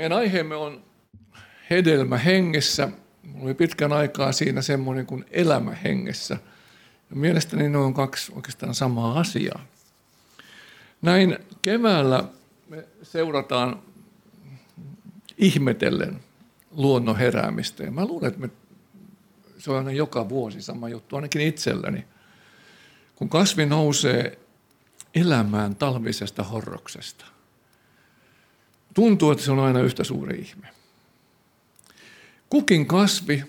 Meidän aiheemme on hedelmä hengessä. Mulla oli pitkän aikaa siinä semmoinen kuin elämä hengessä. Ja mielestäni ne on kaksi oikeastaan samaa asiaa. Näin keväällä me seurataan ihmetellen luonnon heräämistä. Ja mä luulen, että me, se on aina joka vuosi sama juttu, ainakin itselläni. Kun kasvi nousee elämään talvisesta horroksesta – Tuntuu, että se on aina yhtä suuri ihme. Kukin kasvi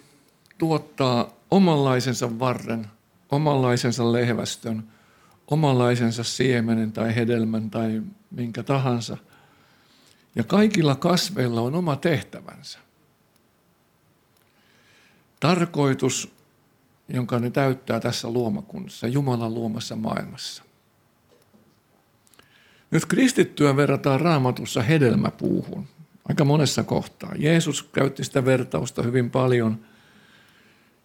tuottaa omanlaisensa varren, omanlaisensa lehvästön, omanlaisensa siemenen tai hedelmän tai minkä tahansa. Ja kaikilla kasveilla on oma tehtävänsä. Tarkoitus, jonka ne täyttää tässä luomakunnassa, Jumalan luomassa maailmassa. Nyt kristittyä verrataan raamatussa hedelmäpuuhun aika monessa kohtaa. Jeesus käytti sitä vertausta hyvin paljon.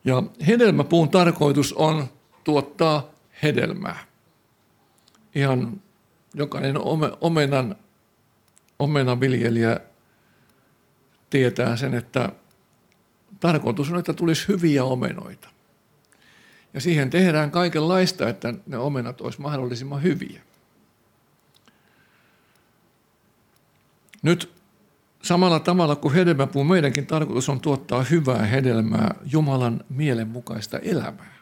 Ja hedelmäpuun tarkoitus on tuottaa hedelmää. Ihan jokainen omenan, omenan viljelijä tietää sen, että tarkoitus on, että tulisi hyviä omenoita. Ja siihen tehdään kaikenlaista, että ne omenat olisi mahdollisimman hyviä. Nyt samalla tavalla kuin hedelmäpuu, meidänkin tarkoitus on tuottaa hyvää hedelmää, Jumalan mielenmukaista elämää.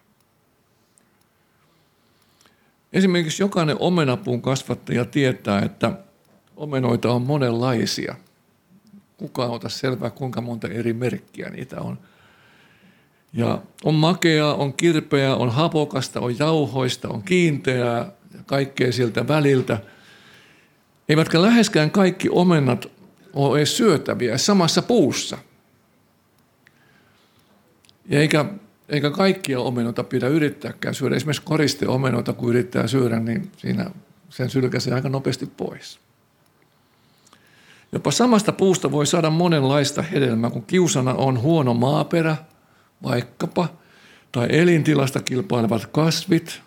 Esimerkiksi jokainen omenapuun kasvattaja tietää, että omenoita on monenlaisia. Kukaan ota selvää, kuinka monta eri merkkiä niitä on. Ja on makeaa, on kirpeää, on hapokasta, on jauhoista, on kiinteää ja kaikkea siltä väliltä – Eivätkä läheskään kaikki omenat ole edes syötäviä samassa puussa. Ja eikä, eikä kaikkia omenoita pidä yrittääkään syödä. Esimerkiksi koristeomenoita, kun yrittää syödä, niin siinä sen sylkäsee aika nopeasti pois. Jopa samasta puusta voi saada monenlaista hedelmää, kun kiusana on huono maaperä, vaikkapa, tai elintilasta kilpailevat kasvit,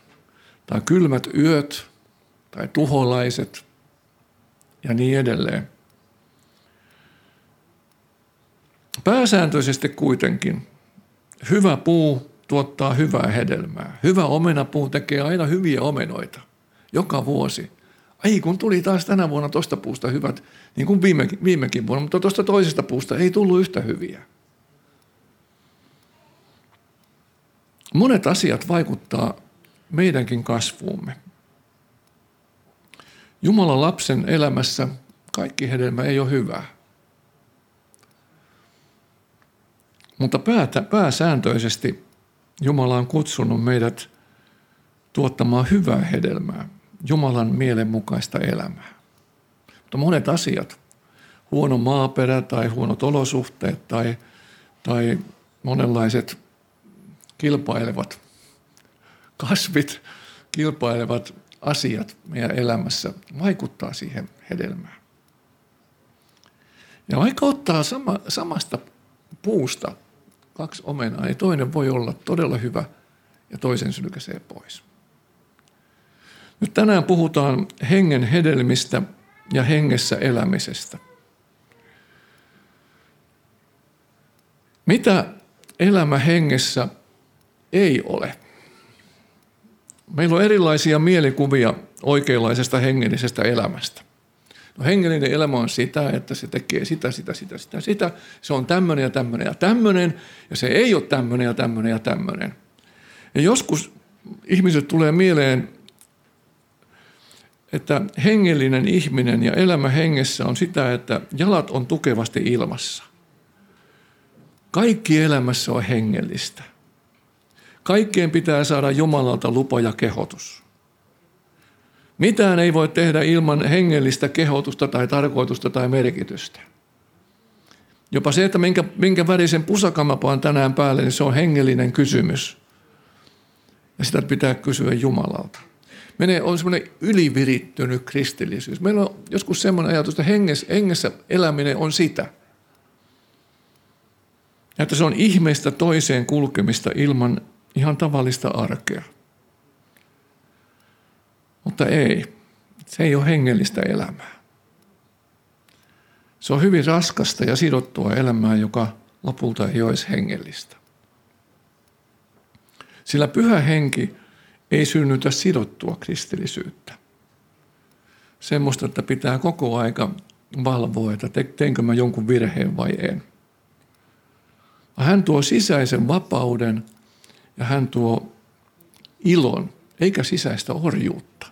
tai kylmät yöt, tai tuholaiset, ja niin edelleen. Pääsääntöisesti kuitenkin hyvä puu tuottaa hyvää hedelmää. Hyvä omenapuu tekee aina hyviä omenoita joka vuosi. Ai kun tuli taas tänä vuonna tuosta puusta hyvät, niin kuin viimekin, viimekin vuonna, mutta tuosta toisesta puusta ei tullut yhtä hyviä. Monet asiat vaikuttaa meidänkin kasvuumme. Jumalan lapsen elämässä kaikki hedelmä ei ole hyvää. Mutta päätä, pääsääntöisesti Jumala on kutsunut meidät tuottamaan hyvää hedelmää, Jumalan mielenmukaista elämää. Mutta monet asiat, huono maaperä tai huonot olosuhteet tai, tai monenlaiset kilpailevat kasvit, kilpailevat asiat meidän elämässä vaikuttaa siihen hedelmään. Ja vaikka ottaa sama, samasta puusta kaksi omenaa, niin toinen voi olla todella hyvä ja toisen sylkäsee pois. Nyt tänään puhutaan hengen hedelmistä ja hengessä elämisestä. Mitä elämä hengessä ei ole? Meillä on erilaisia mielikuvia oikeanlaisesta hengellisestä elämästä. No, hengellinen elämä on sitä, että se tekee sitä, sitä, sitä, sitä, sitä. Se on tämmöinen ja tämmöinen ja tämmöinen, ja se ei ole tämmöinen ja tämmöinen ja tämmöinen. Ja joskus ihmiset tulee mieleen, että hengellinen ihminen ja elämä hengessä on sitä, että jalat on tukevasti ilmassa. Kaikki elämässä on hengellistä. Kaikkeen pitää saada Jumalalta lupa ja kehotus. Mitään ei voi tehdä ilman hengellistä kehotusta tai tarkoitusta tai merkitystä. Jopa se, että minkä, minkä värisen pusakan mä tänään päälle, niin se on hengellinen kysymys. Ja sitä pitää kysyä Jumalalta. Menee, on semmoinen ylivirittynyt kristillisyys. Meillä on joskus semmoinen ajatus, että hengessä, hengessä eläminen on sitä. Että se on ihmeestä toiseen kulkemista ilman ihan tavallista arkea. Mutta ei, se ei ole hengellistä elämää. Se on hyvin raskasta ja sidottua elämää, joka lopulta ei olisi hengellistä. Sillä pyhä henki ei synnytä sidottua kristillisyyttä. Semmoista, että pitää koko aika valvoa, että teinkö mä jonkun virheen vai en. Hän tuo sisäisen vapauden ja hän tuo ilon, eikä sisäistä orjuutta.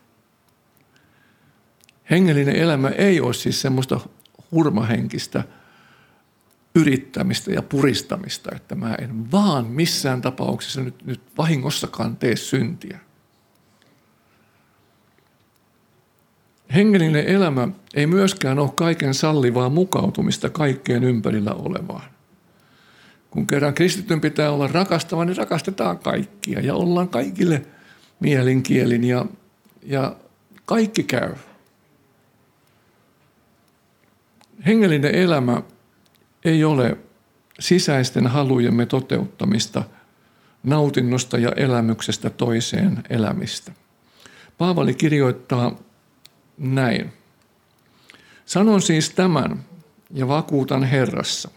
Hengellinen elämä ei ole siis semmoista hurmahenkistä yrittämistä ja puristamista, että mä en vaan missään tapauksessa nyt, nyt vahingossakaan tee syntiä. Hengellinen elämä ei myöskään ole kaiken sallivaa mukautumista kaikkeen ympärillä olevaan. Kun kerran kristityn pitää olla rakastava, niin rakastetaan kaikkia ja ollaan kaikille mielinkielin ja, ja kaikki käy. Hengellinen elämä ei ole sisäisten halujemme toteuttamista, nautinnosta ja elämyksestä toiseen elämistä. Paavali kirjoittaa näin. Sanon siis tämän ja vakuutan Herrassa.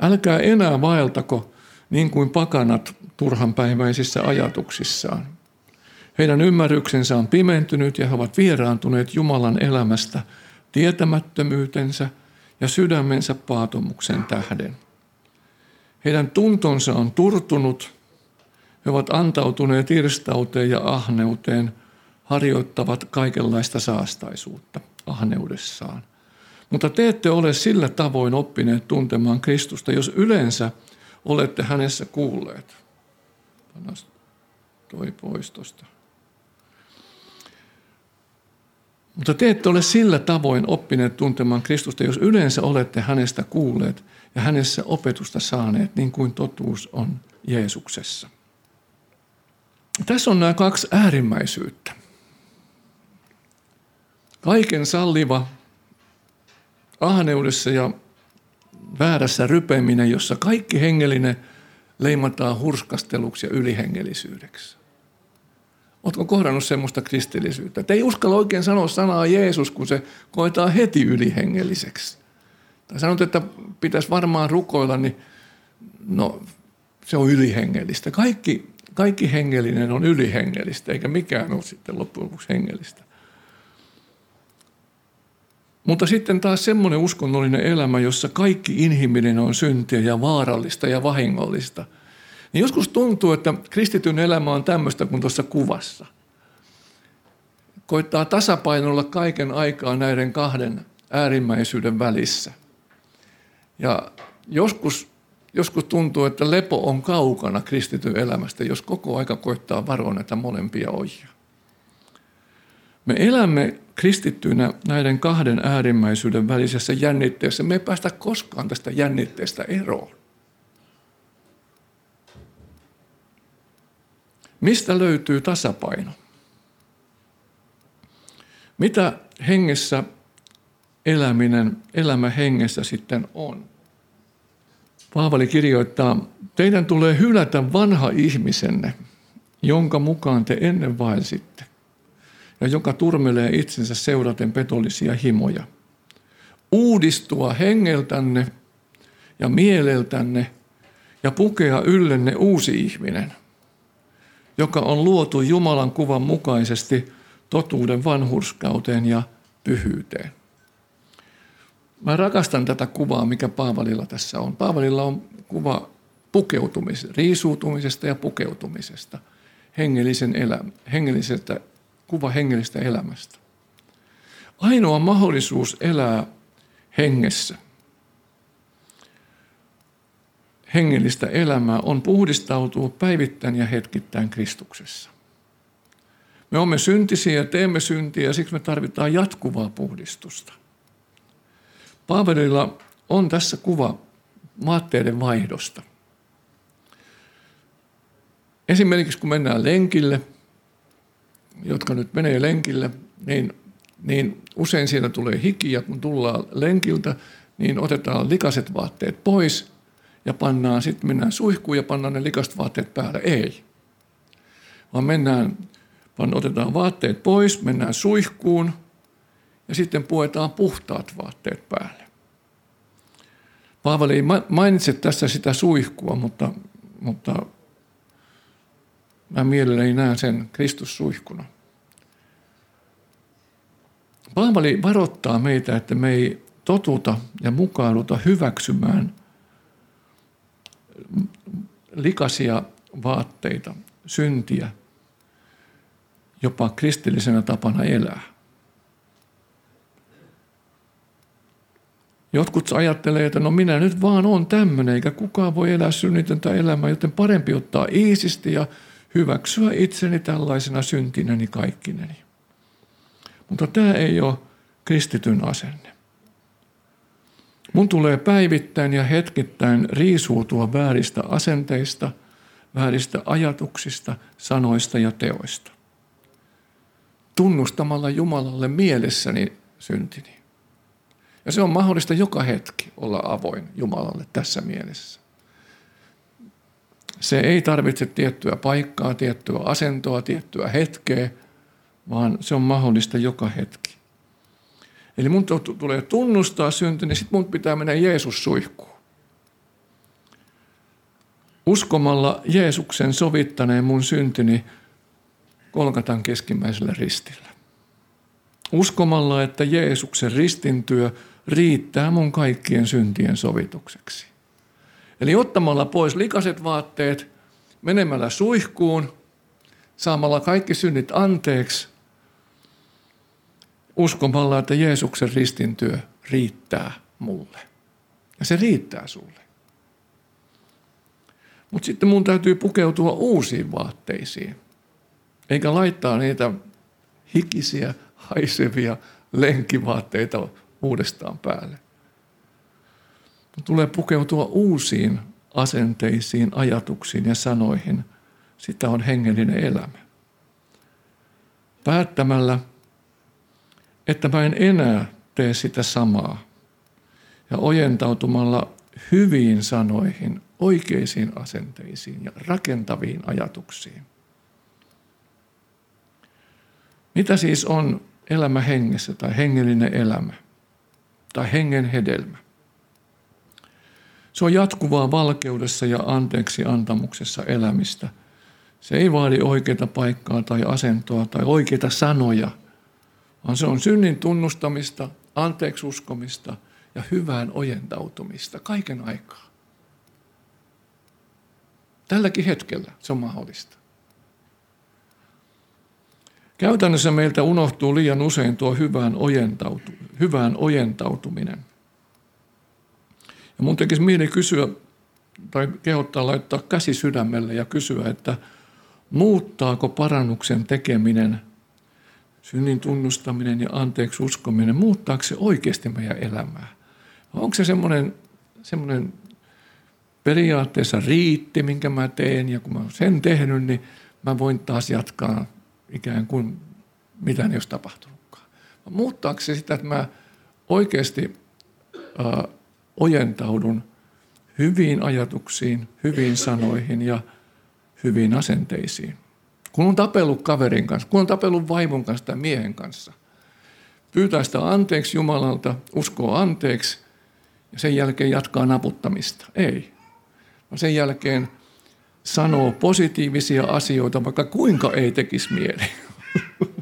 Älkää enää vaeltako niin kuin pakanat turhanpäiväisissä ajatuksissaan. Heidän ymmärryksensä on pimentynyt ja he ovat vieraantuneet Jumalan elämästä tietämättömyytensä ja sydämensä paatomuksen tähden. Heidän tuntonsa on turtunut, he ovat antautuneet irstauteen ja ahneuteen – harjoittavat kaikenlaista saastaisuutta ahneudessaan. Mutta te ette ole sillä tavoin oppineet tuntemaan Kristusta, jos yleensä olette hänessä kuulleet. Panas toi pois tosta. Mutta te ette ole sillä tavoin oppineet tuntemaan Kristusta, jos yleensä olette hänestä kuulleet ja hänessä opetusta saaneet, niin kuin totuus on Jeesuksessa. Tässä on nämä kaksi äärimmäisyyttä. Kaiken salliva ahneudessa ja väärässä rypeminen, jossa kaikki hengellinen leimataan hurskasteluksi ja ylihengellisyydeksi. Oletko kohdannut semmoista kristillisyyttä? Että ei uskalla oikein sanoa sanaa Jeesus, kun se koetaan heti ylihengelliseksi. Tai sanot, että pitäisi varmaan rukoilla, niin no se on ylihengellistä. Kaikki, kaikki hengellinen on ylihengellistä, eikä mikään ole sitten loppujen lopuksi hengellistä. Mutta sitten taas semmoinen uskonnollinen elämä, jossa kaikki inhimillinen on syntiä ja vaarallista ja vahingollista. Niin joskus tuntuu, että kristityn elämä on tämmöistä kuin tuossa kuvassa. Koittaa tasapainolla kaiken aikaa näiden kahden äärimmäisyyden välissä. Ja joskus, joskus tuntuu, että lepo on kaukana kristityn elämästä, jos koko aika koittaa varoa näitä molempia ojia. Me elämme kristittyinä näiden kahden äärimmäisyyden välisessä jännitteessä. Me ei päästä koskaan tästä jännitteestä eroon. Mistä löytyy tasapaino? Mitä hengessä eläminen, elämä hengessä sitten on? Paavali kirjoittaa, teidän tulee hylätä vanha ihmisenne, jonka mukaan te ennen vaelsitte ja joka turmelee itsensä seuraten petollisia himoja. Uudistua hengeltänne ja mieleltänne ja pukea yllenne uusi ihminen, joka on luotu Jumalan kuvan mukaisesti totuuden vanhurskauteen ja pyhyyteen. Mä rakastan tätä kuvaa, mikä Paavalilla tässä on. Paavalilla on kuva pukeutumisesta, riisuutumisesta ja pukeutumisesta, hengellisen elämä, hengellisestä kuva hengellistä elämästä. Ainoa mahdollisuus elää hengessä, hengellistä elämää, on puhdistautua päivittäin ja hetkittäin Kristuksessa. Me olemme syntisiä ja teemme syntiä ja siksi me tarvitaan jatkuvaa puhdistusta. Paavelilla on tässä kuva maatteiden vaihdosta. Esimerkiksi kun mennään lenkille – jotka nyt menee lenkille, niin, niin usein siellä tulee hiki ja kun tullaan lenkiltä, niin otetaan likaset vaatteet pois ja pannaan, sitten mennään suihkuun ja pannaan ne likaset vaatteet päälle. Ei. Vaan mennään, vaan otetaan vaatteet pois, mennään suihkuun ja sitten puetaan puhtaat vaatteet päälle. Paavali ei mainitse tässä sitä suihkua, mutta, mutta mä mielelläni näen sen Kristussuihkuna. Paavali varoittaa meitä, että me ei totuta ja mukauduta hyväksymään likaisia vaatteita, syntiä, jopa kristillisenä tapana elää. Jotkut ajattelee, että no minä nyt vaan on tämmöinen, eikä kukaan voi elää synnitöntä elämää, joten parempi ottaa iisisti ja hyväksyä itseni tällaisena syntineni kaikkineni. Mutta tämä ei ole kristityn asenne. Mun tulee päivittäin ja hetkittäin riisuutua vääristä asenteista, vääristä ajatuksista, sanoista ja teoista. Tunnustamalla Jumalalle mielessäni syntini. Ja se on mahdollista joka hetki olla avoin Jumalalle tässä mielessä. Se ei tarvitse tiettyä paikkaa, tiettyä asentoa, tiettyä hetkeä, vaan se on mahdollista joka hetki. Eli mun tulee tunnustaa synti, niin sitten mun pitää mennä Jeesus suihkuun. Uskomalla Jeesuksen sovittaneen mun syntini Kolkatan keskimmäisellä ristillä. Uskomalla, että Jeesuksen ristintyö riittää mun kaikkien syntien sovitukseksi. Eli ottamalla pois likaset vaatteet, menemällä suihkuun, saamalla kaikki synnit anteeksi, uskomalla, että Jeesuksen ristintyö riittää mulle. Ja se riittää sulle. Mutta sitten mun täytyy pukeutua uusiin vaatteisiin, eikä laittaa niitä hikisiä, haisevia lenkivaatteita uudestaan päälle. Tulee pukeutua uusiin asenteisiin, ajatuksiin ja sanoihin. Sitä on hengellinen elämä. Päättämällä, että mä en enää tee sitä samaa. Ja ojentautumalla hyviin sanoihin, oikeisiin asenteisiin ja rakentaviin ajatuksiin. Mitä siis on elämä hengessä tai hengellinen elämä tai hengen hedelmä? Se on jatkuvaa valkeudessa ja anteeksi antamuksessa elämistä. Se ei vaadi oikeita paikkaa tai asentoa tai oikeita sanoja, vaan se on synnin tunnustamista, anteeksi uskomista ja hyvään ojentautumista kaiken aikaa. Tälläkin hetkellä se on mahdollista. Käytännössä meiltä unohtuu liian usein tuo hyvään, hyvään ojentautuminen. Ja mun tekisi mieli kysyä tai kehottaa laittaa käsi sydämelle ja kysyä, että muuttaako parannuksen tekeminen, synnin tunnustaminen ja anteeksi uskominen, muuttaako se oikeasti meidän elämää? Onko se semmoinen, semmoinen periaatteessa riitti, minkä mä teen, ja kun mä oon sen tehnyt, niin mä voin taas jatkaa ikään kuin mitään ei olisi tapahtunutkaan. Muuttaako se sitä, että mä oikeasti äh, ojentaudun hyviin ajatuksiin, hyviin sanoihin ja hyviin asenteisiin. Kun on tapellut kaverin kanssa, kun on tapellut vaimon kanssa tai miehen kanssa, pyytää sitä anteeksi Jumalalta, uskoo anteeksi ja sen jälkeen jatkaa naputtamista. Ei. Vaan sen jälkeen sanoo positiivisia asioita, vaikka kuinka ei tekisi mieli.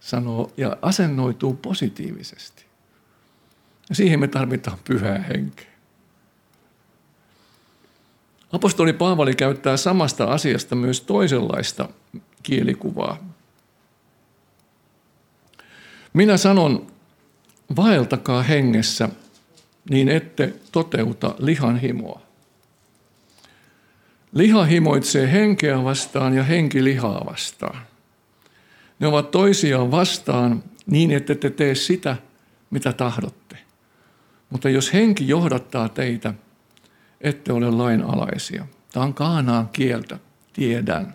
sanoo ja asennoituu positiivisesti. Ja siihen me tarvitaan pyhää henkeä. Apostoli Paavali käyttää samasta asiasta myös toisenlaista kielikuvaa. Minä sanon, vaeltakaa hengessä, niin ette toteuta lihan himoa. Liha himoitsee henkeä vastaan ja henki lihaa vastaan. Ne ovat toisiaan vastaan niin, että te tee sitä, mitä tahdotte. Mutta jos henki johdattaa teitä, ette ole lainalaisia. Tämä on kaanaan kieltä, tiedän.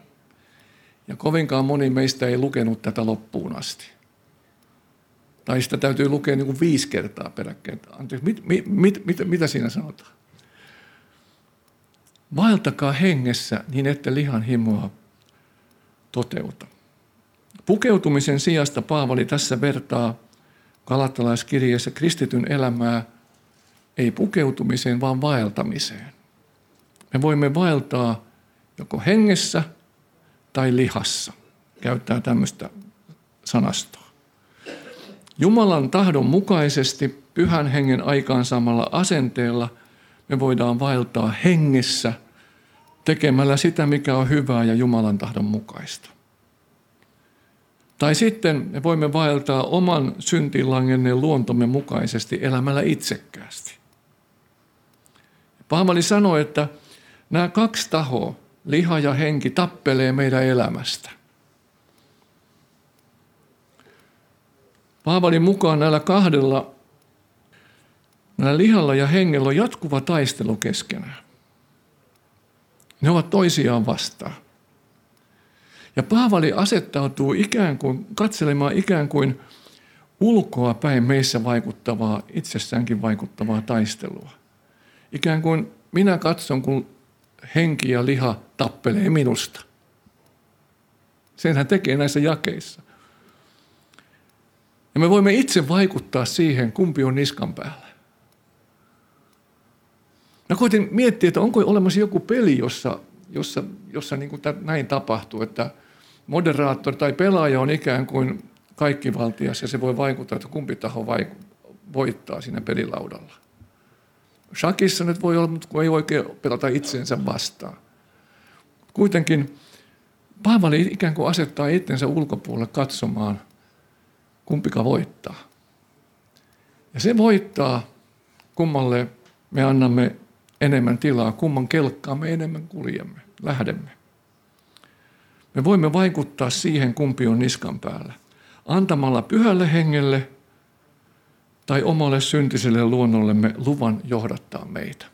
Ja kovinkaan moni meistä ei lukenut tätä loppuun asti. Tai sitä täytyy lukea niin kuin viisi kertaa peräkkäin. Anteeksi, mit, mit, mit, mit, mitä siinä sanotaan? Vaeltakaa hengessä niin, että lihan himoa toteuta. Pukeutumisen sijasta Paavali tässä vertaa kalattalaiskirjeessä kristityn elämää ei pukeutumiseen, vaan vaeltamiseen. Me voimme vaeltaa joko hengessä tai lihassa, käyttää tämmöistä sanastoa. Jumalan tahdon mukaisesti pyhän hengen aikaansaamalla asenteella me voidaan vaeltaa hengessä tekemällä sitä, mikä on hyvää ja Jumalan tahdon mukaista. Tai sitten me voimme vaeltaa oman syntilangenneen luontomme mukaisesti elämällä itsekkäästi. Paavali sanoi, että nämä kaksi tahoa, liha ja henki, tappelee meidän elämästä. Paavalin mukaan näillä kahdella, näillä lihalla ja hengellä on jatkuva taistelu keskenään. Ne ovat toisiaan vastaan. Ja Paavali asettautuu ikään kuin, katselemaan ikään kuin ulkoa päin meissä vaikuttavaa, itsessäänkin vaikuttavaa taistelua. Ikään kuin minä katson, kun henki ja liha tappelee minusta. Sen hän tekee näissä jakeissa. Ja me voimme itse vaikuttaa siihen, kumpi on niskan päällä. Mä koitin miettiä, että onko olemassa joku peli, jossa, jossa, jossa niin kuin näin tapahtuu, että moderaattori tai pelaaja on ikään kuin kaikkivaltias ja se voi vaikuttaa, että kumpi taho voittaa siinä pelilaudalla. Shakissa nyt voi olla, mutta kun ei oikein pelata itseensä vastaan. Kuitenkin Paavali ikään kuin asettaa itsensä ulkopuolelle katsomaan, kumpika voittaa. Ja se voittaa, kummalle me annamme enemmän tilaa, kumman kelkkaa me enemmän kuljemme, lähdemme. Me voimme vaikuttaa siihen, kumpi on niskan päällä. Antamalla pyhälle hengelle tai omalle syntiselle luonnollemme luvan johdattaa meitä.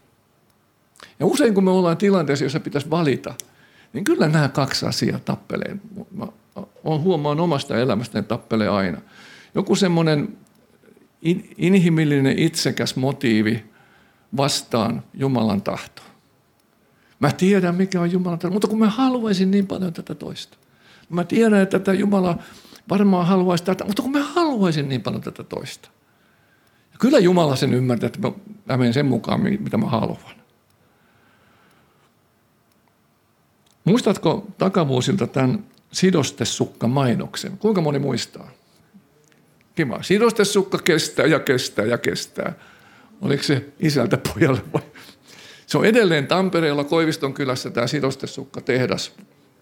Ja usein kun me ollaan tilanteessa, jossa pitäisi valita, niin kyllä nämä kaksi asiaa tappelee. Mä huomaan omasta elämästäni, tappelee aina. Joku semmoinen inhimillinen itsekäs motiivi vastaan Jumalan tahto. Mä tiedän, mikä on Jumalan tahto, mutta kun mä haluaisin niin paljon tätä toista. Mä tiedän, että tätä Jumala varmaan haluaisi tätä, mutta kun mä haluaisin niin paljon tätä toista. Kyllä Jumala sen ymmärtää, että mä, menen sen mukaan, mitä mä haluan. Muistatko takavuosilta tämän sidostesukka-mainoksen? Kuinka moni muistaa? Kiva. Sidostesukka kestää ja kestää ja kestää. Oliko se isältä pojalle vai? Se on edelleen Tampereella Koiviston kylässä tämä sidostesukka tehdas.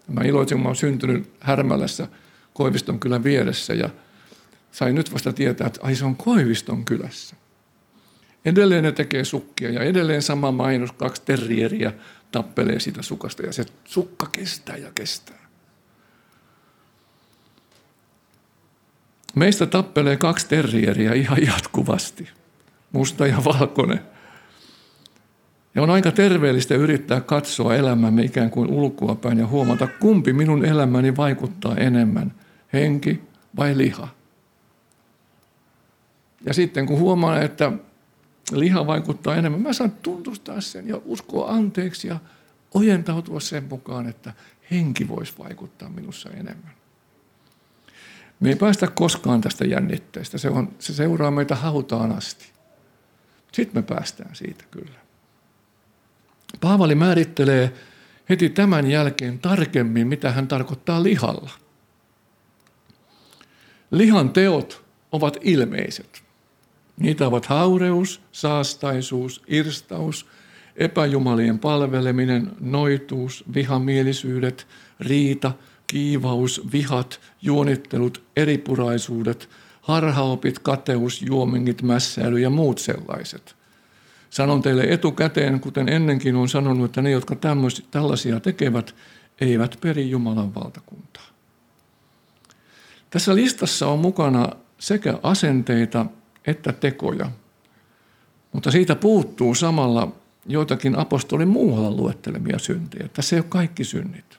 Mä iloitsin, kun mä olen syntynyt Härmälässä Koiviston kylän vieressä ja sain nyt vasta tietää, että ai se on Koiviston kylässä. Edelleen ne tekee sukkia ja edelleen sama mainos, kaksi terrieriä tappelee sitä sukasta ja se sukka kestää ja kestää. Meistä tappelee kaksi terrieriä ihan jatkuvasti, musta ja valkoinen. Ja on aika terveellistä yrittää katsoa elämämme ikään kuin ulkoapäin ja huomata, kumpi minun elämäni vaikuttaa enemmän, henki vai liha. Ja sitten kun huomaan, että liha vaikuttaa enemmän, mä saan tuntustaa sen ja uskoa anteeksi ja ojentautua sen mukaan, että henki voisi vaikuttaa minussa enemmän. Me ei päästä koskaan tästä jännitteestä. Se, on, se seuraa meitä hautaan asti. Sitten me päästään siitä kyllä. Paavali määrittelee heti tämän jälkeen tarkemmin, mitä hän tarkoittaa lihalla. Lihan teot ovat ilmeiset. Niitä ovat haureus, saastaisuus, irstaus, epäjumalien palveleminen, noituus, vihamielisyydet, riita, kiivaus, vihat, juonittelut, eripuraisuudet, harhaopit, kateus, juomingit, mässäily ja muut sellaiset. Sanon teille etukäteen, kuten ennenkin on sanonut, että ne, jotka tällaisia tekevät, eivät peri Jumalan valtakuntaa. Tässä listassa on mukana sekä asenteita että tekoja, mutta siitä puuttuu samalla joitakin apostolin muualla luettelemia syntejä. Tässä ei ole kaikki synnit.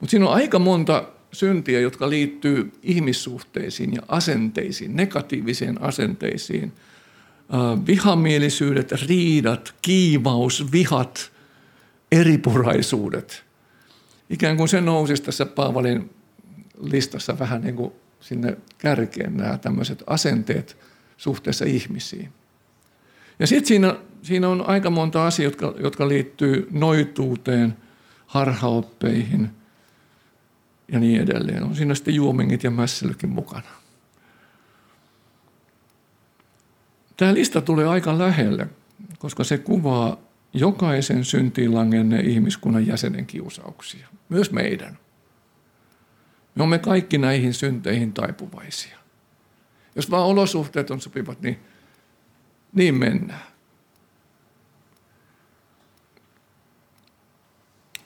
Mutta siinä on aika monta syntiä, jotka liittyy ihmissuhteisiin ja asenteisiin, negatiivisiin asenteisiin. Vihamielisyydet, riidat, kiivaus, vihat, eripuraisuudet. Ikään kuin se nousisi tässä Paavalin listassa vähän niin kuin sinne kärkeen nämä tämmöiset asenteet suhteessa ihmisiin. Ja sitten siinä, siinä on aika monta asiaa, jotka, jotka liittyy noituuteen, harhaoppeihin ja niin edelleen. On siinä sitten juomingit ja mässelykin mukana. Tämä lista tulee aika lähelle, koska se kuvaa jokaisen syntiin langenneen ihmiskunnan jäsenen kiusauksia, myös meidän. Me olemme kaikki näihin synteihin taipuvaisia. Jos vaan olosuhteet on sopivat, niin niin mennään.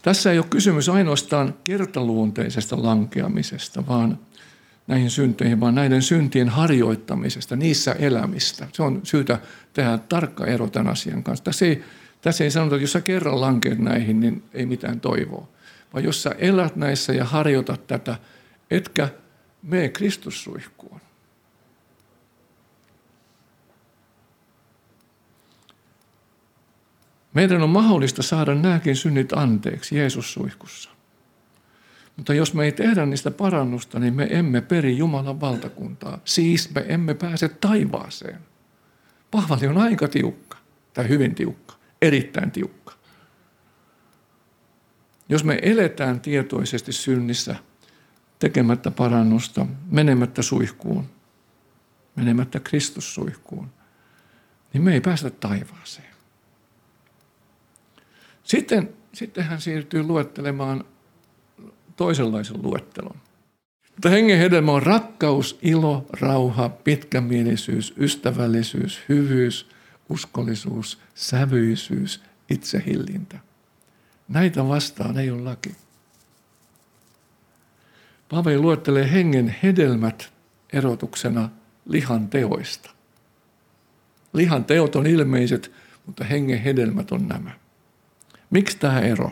Tässä ei ole kysymys ainoastaan kertaluonteisesta lankeamisesta, vaan näihin synteihin, vaan näiden syntien harjoittamisesta, niissä elämistä. Se on syytä tehdä tarkka ero tämän asian kanssa. Tässä ei, tässä ei sanota, että jos sä kerran lankeet näihin, niin ei mitään toivoa. Vaan jos sä elät näissä ja harjoitat tätä, etkä mene Kristussuihkuun. Meidän on mahdollista saada nämäkin synnit anteeksi Jeesus-suihkussa. Mutta jos me ei tehdä niistä parannusta, niin me emme peri Jumalan valtakuntaa. Siis me emme pääse taivaaseen. Pahvali on aika tiukka, tai hyvin tiukka, erittäin tiukka. Jos me eletään tietoisesti synnissä, tekemättä parannusta, menemättä suihkuun, menemättä Kristussuihkuun, niin me ei päästä taivaaseen. Sitten, sitten hän siirtyy luettelemaan toisenlaisen luettelon. Mutta hengen hedelmä on rakkaus, ilo, rauha, pitkämielisyys, ystävällisyys, hyvyys, uskollisuus, sävyisyys, itsehillintä. Näitä vastaan ei ole laki. Paavali luettelee hengen hedelmät erotuksena lihan teoista. Lihan teot on ilmeiset, mutta hengen hedelmät on nämä. Miksi tämä ero?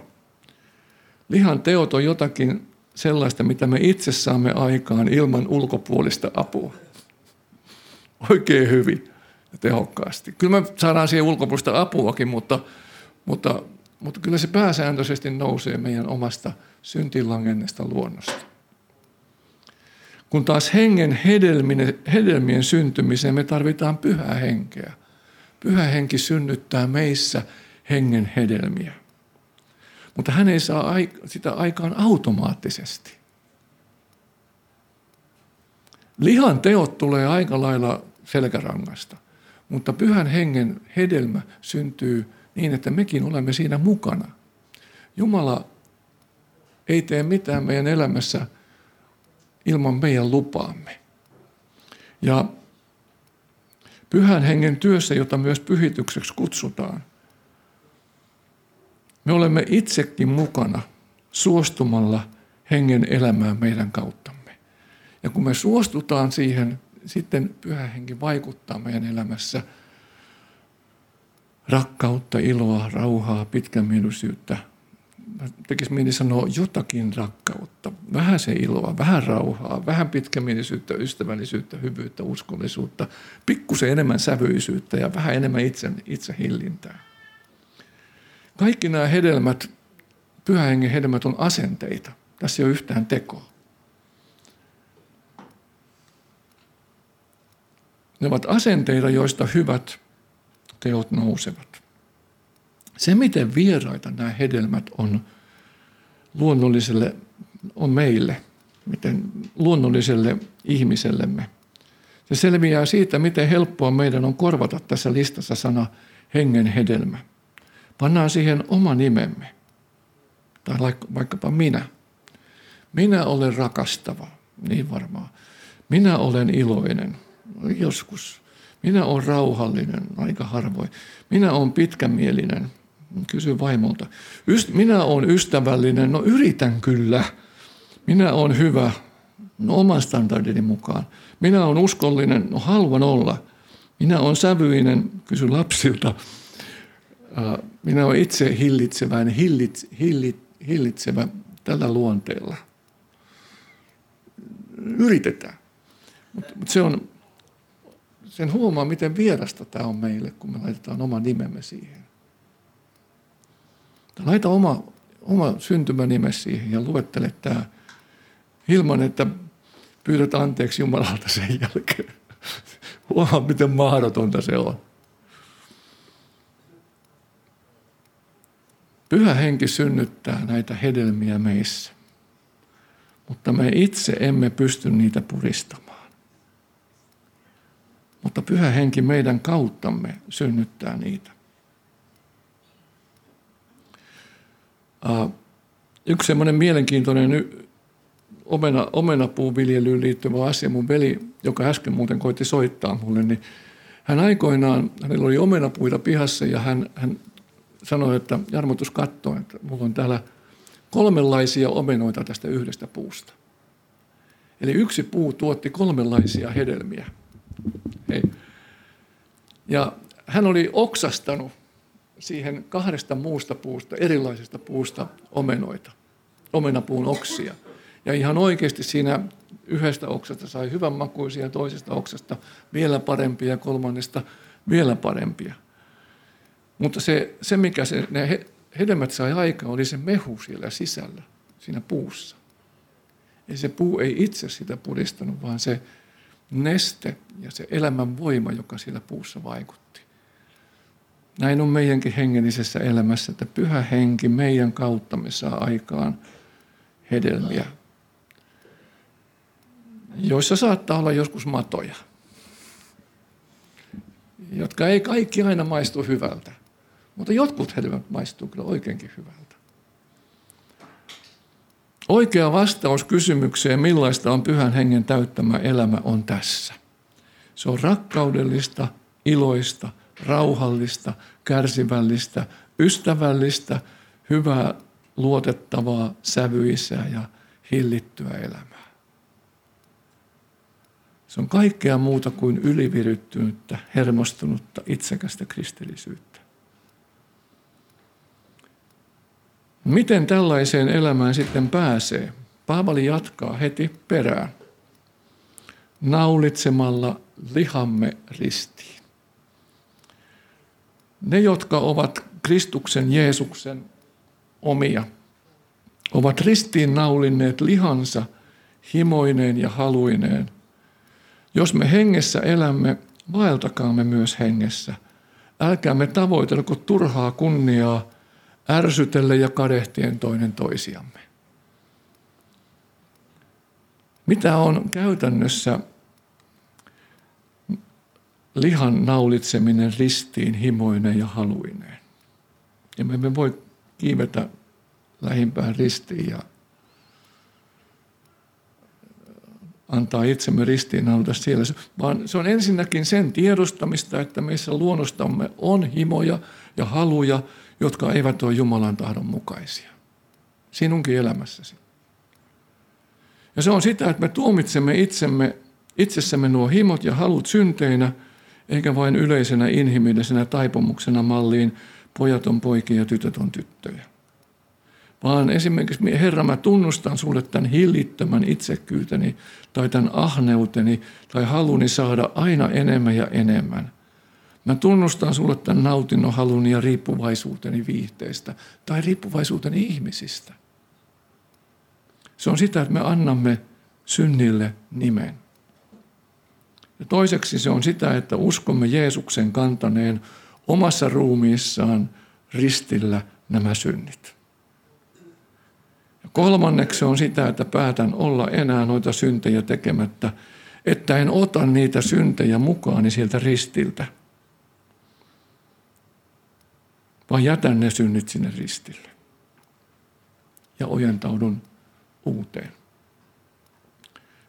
Lihan teot on jotakin sellaista, mitä me itse saamme aikaan ilman ulkopuolista apua. Oikein hyvin ja tehokkaasti. Kyllä me saadaan siihen ulkopuolista apuakin, mutta, mutta, mutta kyllä se pääsääntöisesti nousee meidän omasta syntilangennesta luonnosta. Kun taas hengen hedelmien, hedelmien syntymiseen me tarvitaan pyhää henkeä. Pyhä henki synnyttää meissä hengen hedelmiä. Mutta hän ei saa sitä aikaan automaattisesti. Lihan teot tulee aika lailla selkärangasta, mutta pyhän hengen hedelmä syntyy niin, että mekin olemme siinä mukana. Jumala ei tee mitään meidän elämässä ilman meidän lupaamme. Ja pyhän hengen työssä, jota myös pyhitykseksi kutsutaan, me olemme itsekin mukana suostumalla hengen elämään meidän kauttamme. Ja kun me suostutaan siihen, sitten pyhä henki vaikuttaa meidän elämässä rakkautta, iloa, rauhaa, pitkämielisyyttä. Tekisi mieli sanoa jotakin rakkautta, vähän se iloa, vähän rauhaa, vähän pitkämielisyyttä, ystävällisyyttä, hyvyyttä, uskollisuutta, pikkusen enemmän sävyisyyttä ja vähän enemmän itse, itse hillintää. Kaikki nämä hedelmät, pyhähengen hedelmät on asenteita. Tässä ei ole yhtään tekoa. Ne ovat asenteita, joista hyvät teot nousevat. Se, miten vieraita nämä hedelmät on luonnolliselle, on meille, miten luonnolliselle ihmisellemme. Se selviää siitä, miten helppoa meidän on korvata tässä listassa sana hengen hedelmä. Pannaan siihen oma nimemme. Tai vaikkapa minä. Minä olen rakastava, niin varmaan. Minä olen iloinen, joskus. Minä olen rauhallinen, aika harvoin. Minä olen pitkämielinen, kysy vaimolta. Yst- minä olen ystävällinen, no yritän kyllä. Minä olen hyvä, no oman standardini mukaan. Minä olen uskollinen, no haluan olla. Minä olen sävyinen, kysy lapsilta minä olen itse hillitsevä, hillit, hillit, hillitsevä tällä luonteella. Yritetään. Mutta mut se on, sen huomaa, miten vierasta tämä on meille, kun me laitetaan oma nimemme siihen. Laita oma, oma syntymänime siihen ja luettele tämä ilman, että pyydät anteeksi Jumalalta sen jälkeen. Huomaa, miten mahdotonta se on. Pyhä henki synnyttää näitä hedelmiä meissä, mutta me itse emme pysty niitä puristamaan. Mutta pyhä henki meidän kauttamme synnyttää niitä. Yksi semmoinen mielenkiintoinen omena, omenapuuviljelyyn liittyvä asia. Mun veli, joka äsken muuten koitti soittaa mulle, niin hän aikoinaan, hänellä oli omenapuita pihassa ja hän, hän sanoi, että Jarmotus katsoo, että mulla on täällä kolmenlaisia omenoita tästä yhdestä puusta. Eli yksi puu tuotti kolmenlaisia hedelmiä. Hei. Ja hän oli oksastanut siihen kahdesta muusta puusta, erilaisesta puusta omenoita, omenapuun oksia. Ja ihan oikeasti siinä yhdestä oksasta sai hyvän makuisia, toisesta oksasta vielä parempia ja kolmannesta vielä parempia. Mutta se, se mikä se, ne hedelmät sai aika, oli se mehu siellä sisällä, siinä puussa. Ei se puu ei itse sitä puristanut, vaan se neste ja se elämän voima, joka siellä puussa vaikutti. Näin on meidänkin hengellisessä elämässä, että pyhä henki meidän kauttamme saa aikaan hedelmiä, joissa saattaa olla joskus matoja, jotka ei kaikki aina maistu hyvältä. Mutta jotkut hedelmät maistuu kyllä oikeinkin hyvältä. Oikea vastaus kysymykseen, millaista on pyhän hengen täyttämä elämä, on tässä. Se on rakkaudellista, iloista, rauhallista, kärsivällistä, ystävällistä, hyvää, luotettavaa, sävyisää ja hillittyä elämää. Se on kaikkea muuta kuin yliviryttynyttä, hermostunutta, itsekästä kristillisyyttä. Miten tällaiseen elämään sitten pääsee? Paavali jatkaa heti perään. Naulitsemalla lihamme ristiin. Ne, jotka ovat Kristuksen Jeesuksen omia, ovat ristiin naulinneet lihansa himoineen ja haluineen. Jos me hengessä elämme, vaeltakaamme myös hengessä. Älkäämme tavoitelko turhaa kunniaa, ärsytelle ja kadehtien toinen toisiamme. Mitä on käytännössä lihan naulitseminen ristiin himoineen ja haluineen? Ja me emme voi kiivetä lähimpään ristiin ja antaa itsemme ristiin naulita siellä, vaan se on ensinnäkin sen tiedostamista, että meissä luonnostamme on himoja ja haluja, jotka eivät ole Jumalan tahdon mukaisia. Sinunkin elämässäsi. Ja se on sitä, että me tuomitsemme itsemme, itsessämme nuo himot ja halut synteinä, eikä vain yleisenä inhimillisenä taipumuksena malliin pojat on poikia ja tytöt on tyttöjä. Vaan esimerkiksi, Herra, mä tunnustan sulle tämän hillittömän itsekyyteni tai tämän ahneuteni tai haluni saada aina enemmän ja enemmän – Mä tunnustan sulle tämän nautinnon halun ja riippuvaisuuteni viihteistä tai riippuvaisuuteni ihmisistä. Se on sitä, että me annamme synnille nimen. Ja toiseksi se on sitä, että uskomme Jeesuksen kantaneen omassa ruumiissaan ristillä nämä synnit. Ja kolmanneksi se on sitä, että päätän olla enää noita syntejä tekemättä, että en ota niitä syntejä mukaani sieltä ristiltä – vaan jätän ne synnit sinne ristille. Ja ojentaudun uuteen.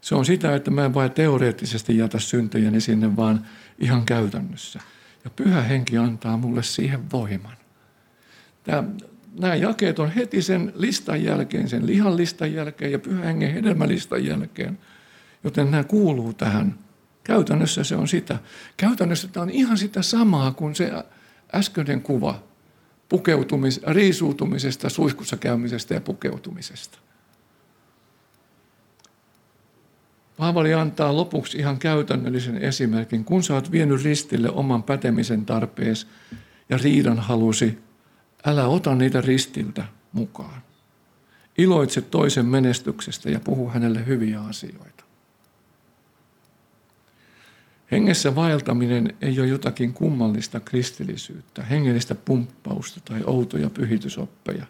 Se on sitä, että mä en vain teoreettisesti jätä syntejäni sinne, vaan ihan käytännössä. Ja pyhä henki antaa mulle siihen voiman. Tämä, nämä jakeet on heti sen listan jälkeen, sen lihan listan jälkeen ja pyhän hengen hedelmälistan jälkeen. Joten nämä kuuluu tähän. Käytännössä se on sitä. Käytännössä tämä on ihan sitä samaa kuin se äskeinen kuva pukeutumis, riisuutumisesta, suihkussa käymisestä ja pukeutumisesta. Paavali antaa lopuksi ihan käytännöllisen esimerkin. Kun sä oot vienyt ristille oman pätemisen tarpeesi ja riidan halusi, älä ota niitä ristiltä mukaan. Iloitse toisen menestyksestä ja puhu hänelle hyviä asioita. Hengessä vaeltaminen ei ole jotakin kummallista kristillisyyttä, hengellistä pumppausta tai outoja pyhitysoppeja,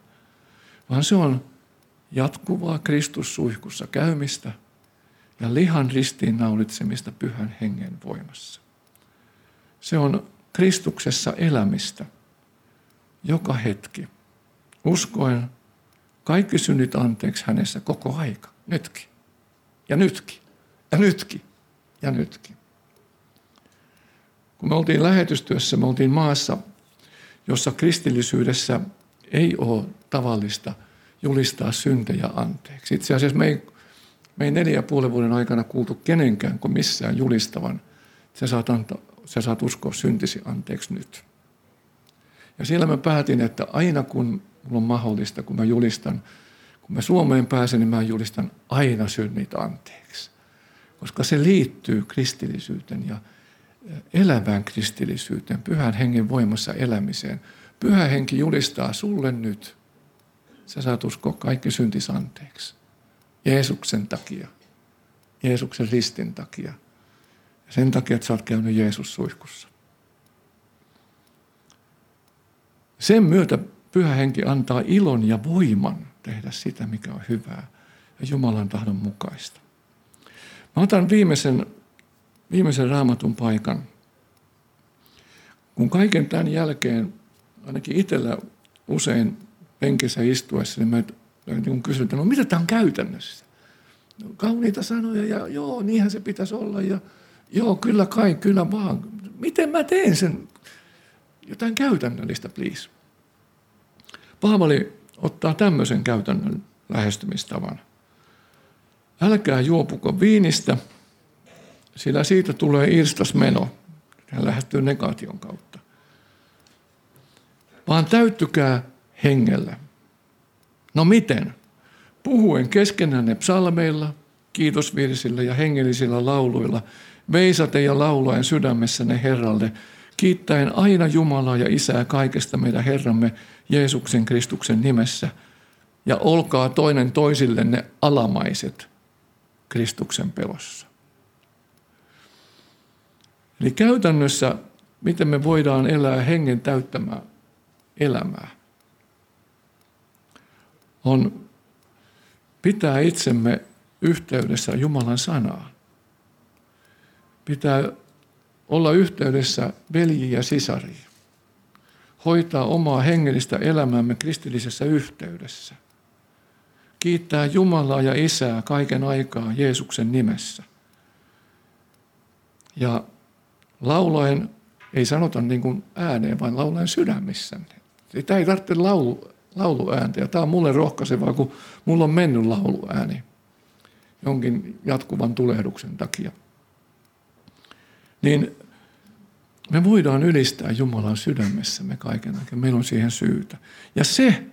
vaan se on jatkuvaa Kristussuihkussa käymistä ja lihan ristiinnaulitsemista pyhän hengen voimassa. Se on Kristuksessa elämistä joka hetki, uskoen kaikki synnit anteeksi hänessä koko aika, nytkin. Ja nytkin. Ja nytkin. Ja nytkin. Kun me oltiin lähetystyössä, me oltiin maassa, jossa kristillisyydessä ei ole tavallista julistaa syntejä anteeksi. Itse asiassa me ei, me ei neljä ja puolen vuoden aikana kuultu kenenkään kuin missään julistavan, sä saat, anta, sä saat uskoa syntisi anteeksi nyt. Ja siellä mä päätin, että aina kun mulla on mahdollista, kun mä julistan, kun mä Suomeen pääsen, niin mä julistan aina synnit anteeksi. Koska se liittyy kristillisyyteen ja elävään kristillisyyteen, pyhän hengen voimassa elämiseen. Pyhä henki julistaa sulle nyt. Sä saat uskoa kaikki syntis anteeksi. Jeesuksen takia. Jeesuksen ristin takia. Ja sen takia, että sä oot käynyt Jeesus suihkussa. Sen myötä pyhä henki antaa ilon ja voiman tehdä sitä, mikä on hyvää ja Jumalan tahdon mukaista. Mä otan viimeisen viimeisen raamatun paikan. Kun kaiken tämän jälkeen, ainakin itsellä usein penkissä istuessa, niin mä niin kysyn, että no mitä tämä on käytännössä? No, kauniita sanoja ja joo, niinhän se pitäisi olla ja joo, kyllä kai, kyllä vaan. Miten mä teen sen? Jotain käytännöllistä, please. Paavali ottaa tämmöisen käytännön lähestymistavan. Älkää juopuko viinistä – sillä siitä tulee irstasmeno. Hän lähestyy negaation kautta. Vaan täyttykää hengellä. No miten? Puhuen keskenänne psalmeilla, kiitosvirsillä ja hengellisillä lauluilla, veisate ja laulaen sydämessänne Herralle, kiittäen aina Jumalaa ja Isää kaikesta meidän Herramme Jeesuksen Kristuksen nimessä, ja olkaa toinen toisillenne alamaiset Kristuksen pelossa. Eli käytännössä, miten me voidaan elää hengen täyttämää elämää, on pitää itsemme yhteydessä Jumalan sanaan. Pitää olla yhteydessä veljiin ja sisariin. Hoitaa omaa hengellistä elämäämme kristillisessä yhteydessä. Kiittää Jumalaa ja Isää kaiken aikaa Jeesuksen nimessä. Ja Laulaen ei sanota niin kuin ääneen, vaan laulaen sydämissänne. Tämä ei tarvitse laulu, lauluääntä. Ja tämä on mulle rohkaisevaa, kun mulla on mennyt lauluääni jonkin jatkuvan tulehduksen takia. Niin me voidaan ylistää Jumalan sydämessämme kaiken aikaa. Meillä on siihen syytä. Ja se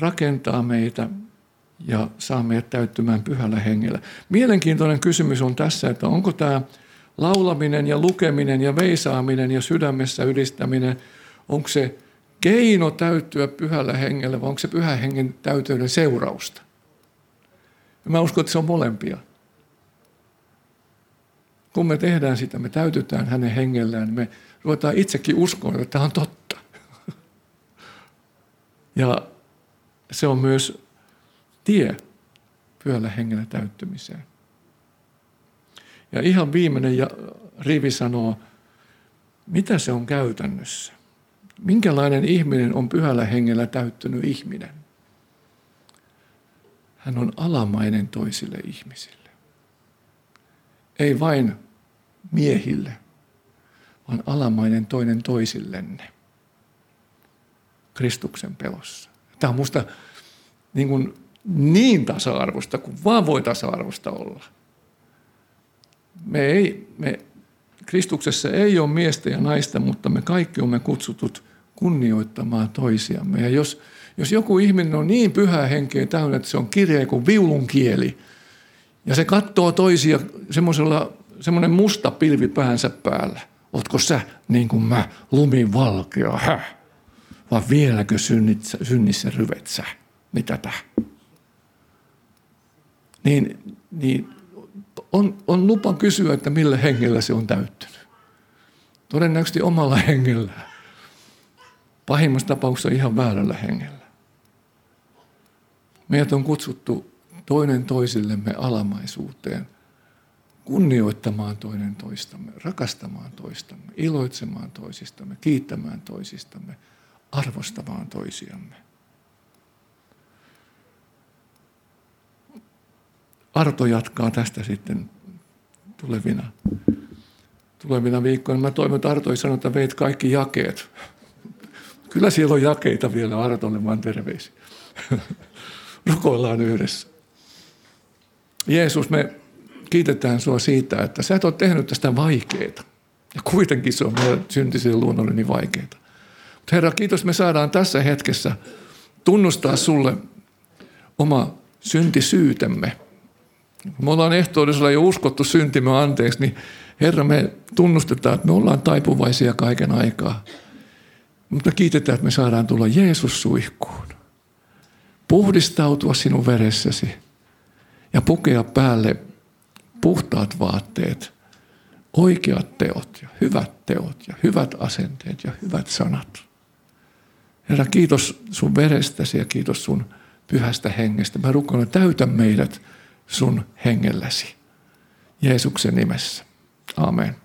rakentaa meitä ja saa meidät täyttymään pyhällä hengellä. Mielenkiintoinen kysymys on tässä, että onko tämä laulaminen ja lukeminen ja veisaaminen ja sydämessä ylistäminen, onko se keino täyttyä pyhällä hengellä vai onko se pyhän hengen täyteyden seurausta? Mä uskon, että se on molempia. Kun me tehdään sitä, me täytytään hänen hengellään, me ruvetaan itsekin uskoa, että tämä on totta. Ja se on myös tie pyhällä hengellä täyttymiseen. Ja ihan viimeinen rivi sanoo, mitä se on käytännössä. Minkälainen ihminen on pyhällä hengellä täyttynyt ihminen? Hän on alamainen toisille ihmisille. Ei vain miehille, vaan alamainen toinen toisillenne. Kristuksen pelossa. Tämä on minusta niin, niin tasa-arvosta kuin vaan voi tasa-arvosta olla me ei, me, Kristuksessa ei ole miestä ja naista, mutta me kaikki olemme kutsutut kunnioittamaan toisiamme. Ja jos, jos joku ihminen on niin pyhää henkeä täynnä, että se on kirja kuin viulun kieli, ja se katsoo toisia semmoisella, semmoinen musta pilvi päänsä päällä. Ootko sä niin kuin mä, lumin valkea, häh? Vai vieläkö synnit, synnissä ryvet sä? mitä tämä. Niin, niin on, on lupa kysyä, että millä hengellä se on täyttynyt. Todennäköisesti omalla hengellä. Pahimmassa tapauksessa ihan väärällä hengellä. Meidät on kutsuttu toinen toisillemme alamaisuuteen, kunnioittamaan toinen toistamme, rakastamaan toistamme, iloitsemaan toisistamme, kiittämään toisistamme, arvostamaan toisiamme. Arto jatkaa tästä sitten tulevina, tulevina viikkoina. Mä toivon, että Arto ei sano, että veit kaikki jakeet. Kyllä siellä on jakeita vielä Artolle, vaan terveisiä. Rukoillaan yhdessä. Jeesus, me kiitetään sinua siitä, että sä et ole tehnyt tästä vaikeaa. Ja kuitenkin se on meidän syntisille luonnolle niin vaikeaa. Mutta Herra, kiitos, me saadaan tässä hetkessä tunnustaa sulle oma syntisyytemme. Me ollaan ehtoollisella jo uskottu syntimme anteeksi, niin Herra, me tunnustetaan, että me ollaan taipuvaisia kaiken aikaa. Mutta kiitetään, että me saadaan tulla Jeesus suihkuun. Puhdistautua sinun veressäsi ja pukea päälle puhtaat vaatteet, oikeat teot ja hyvät teot ja hyvät asenteet ja hyvät sanat. Herra, kiitos sun verestäsi ja kiitos sun pyhästä hengestä. Mä rukoilen, täytä meidät sun hengelläsi. Jeesuksen nimessä. Amen.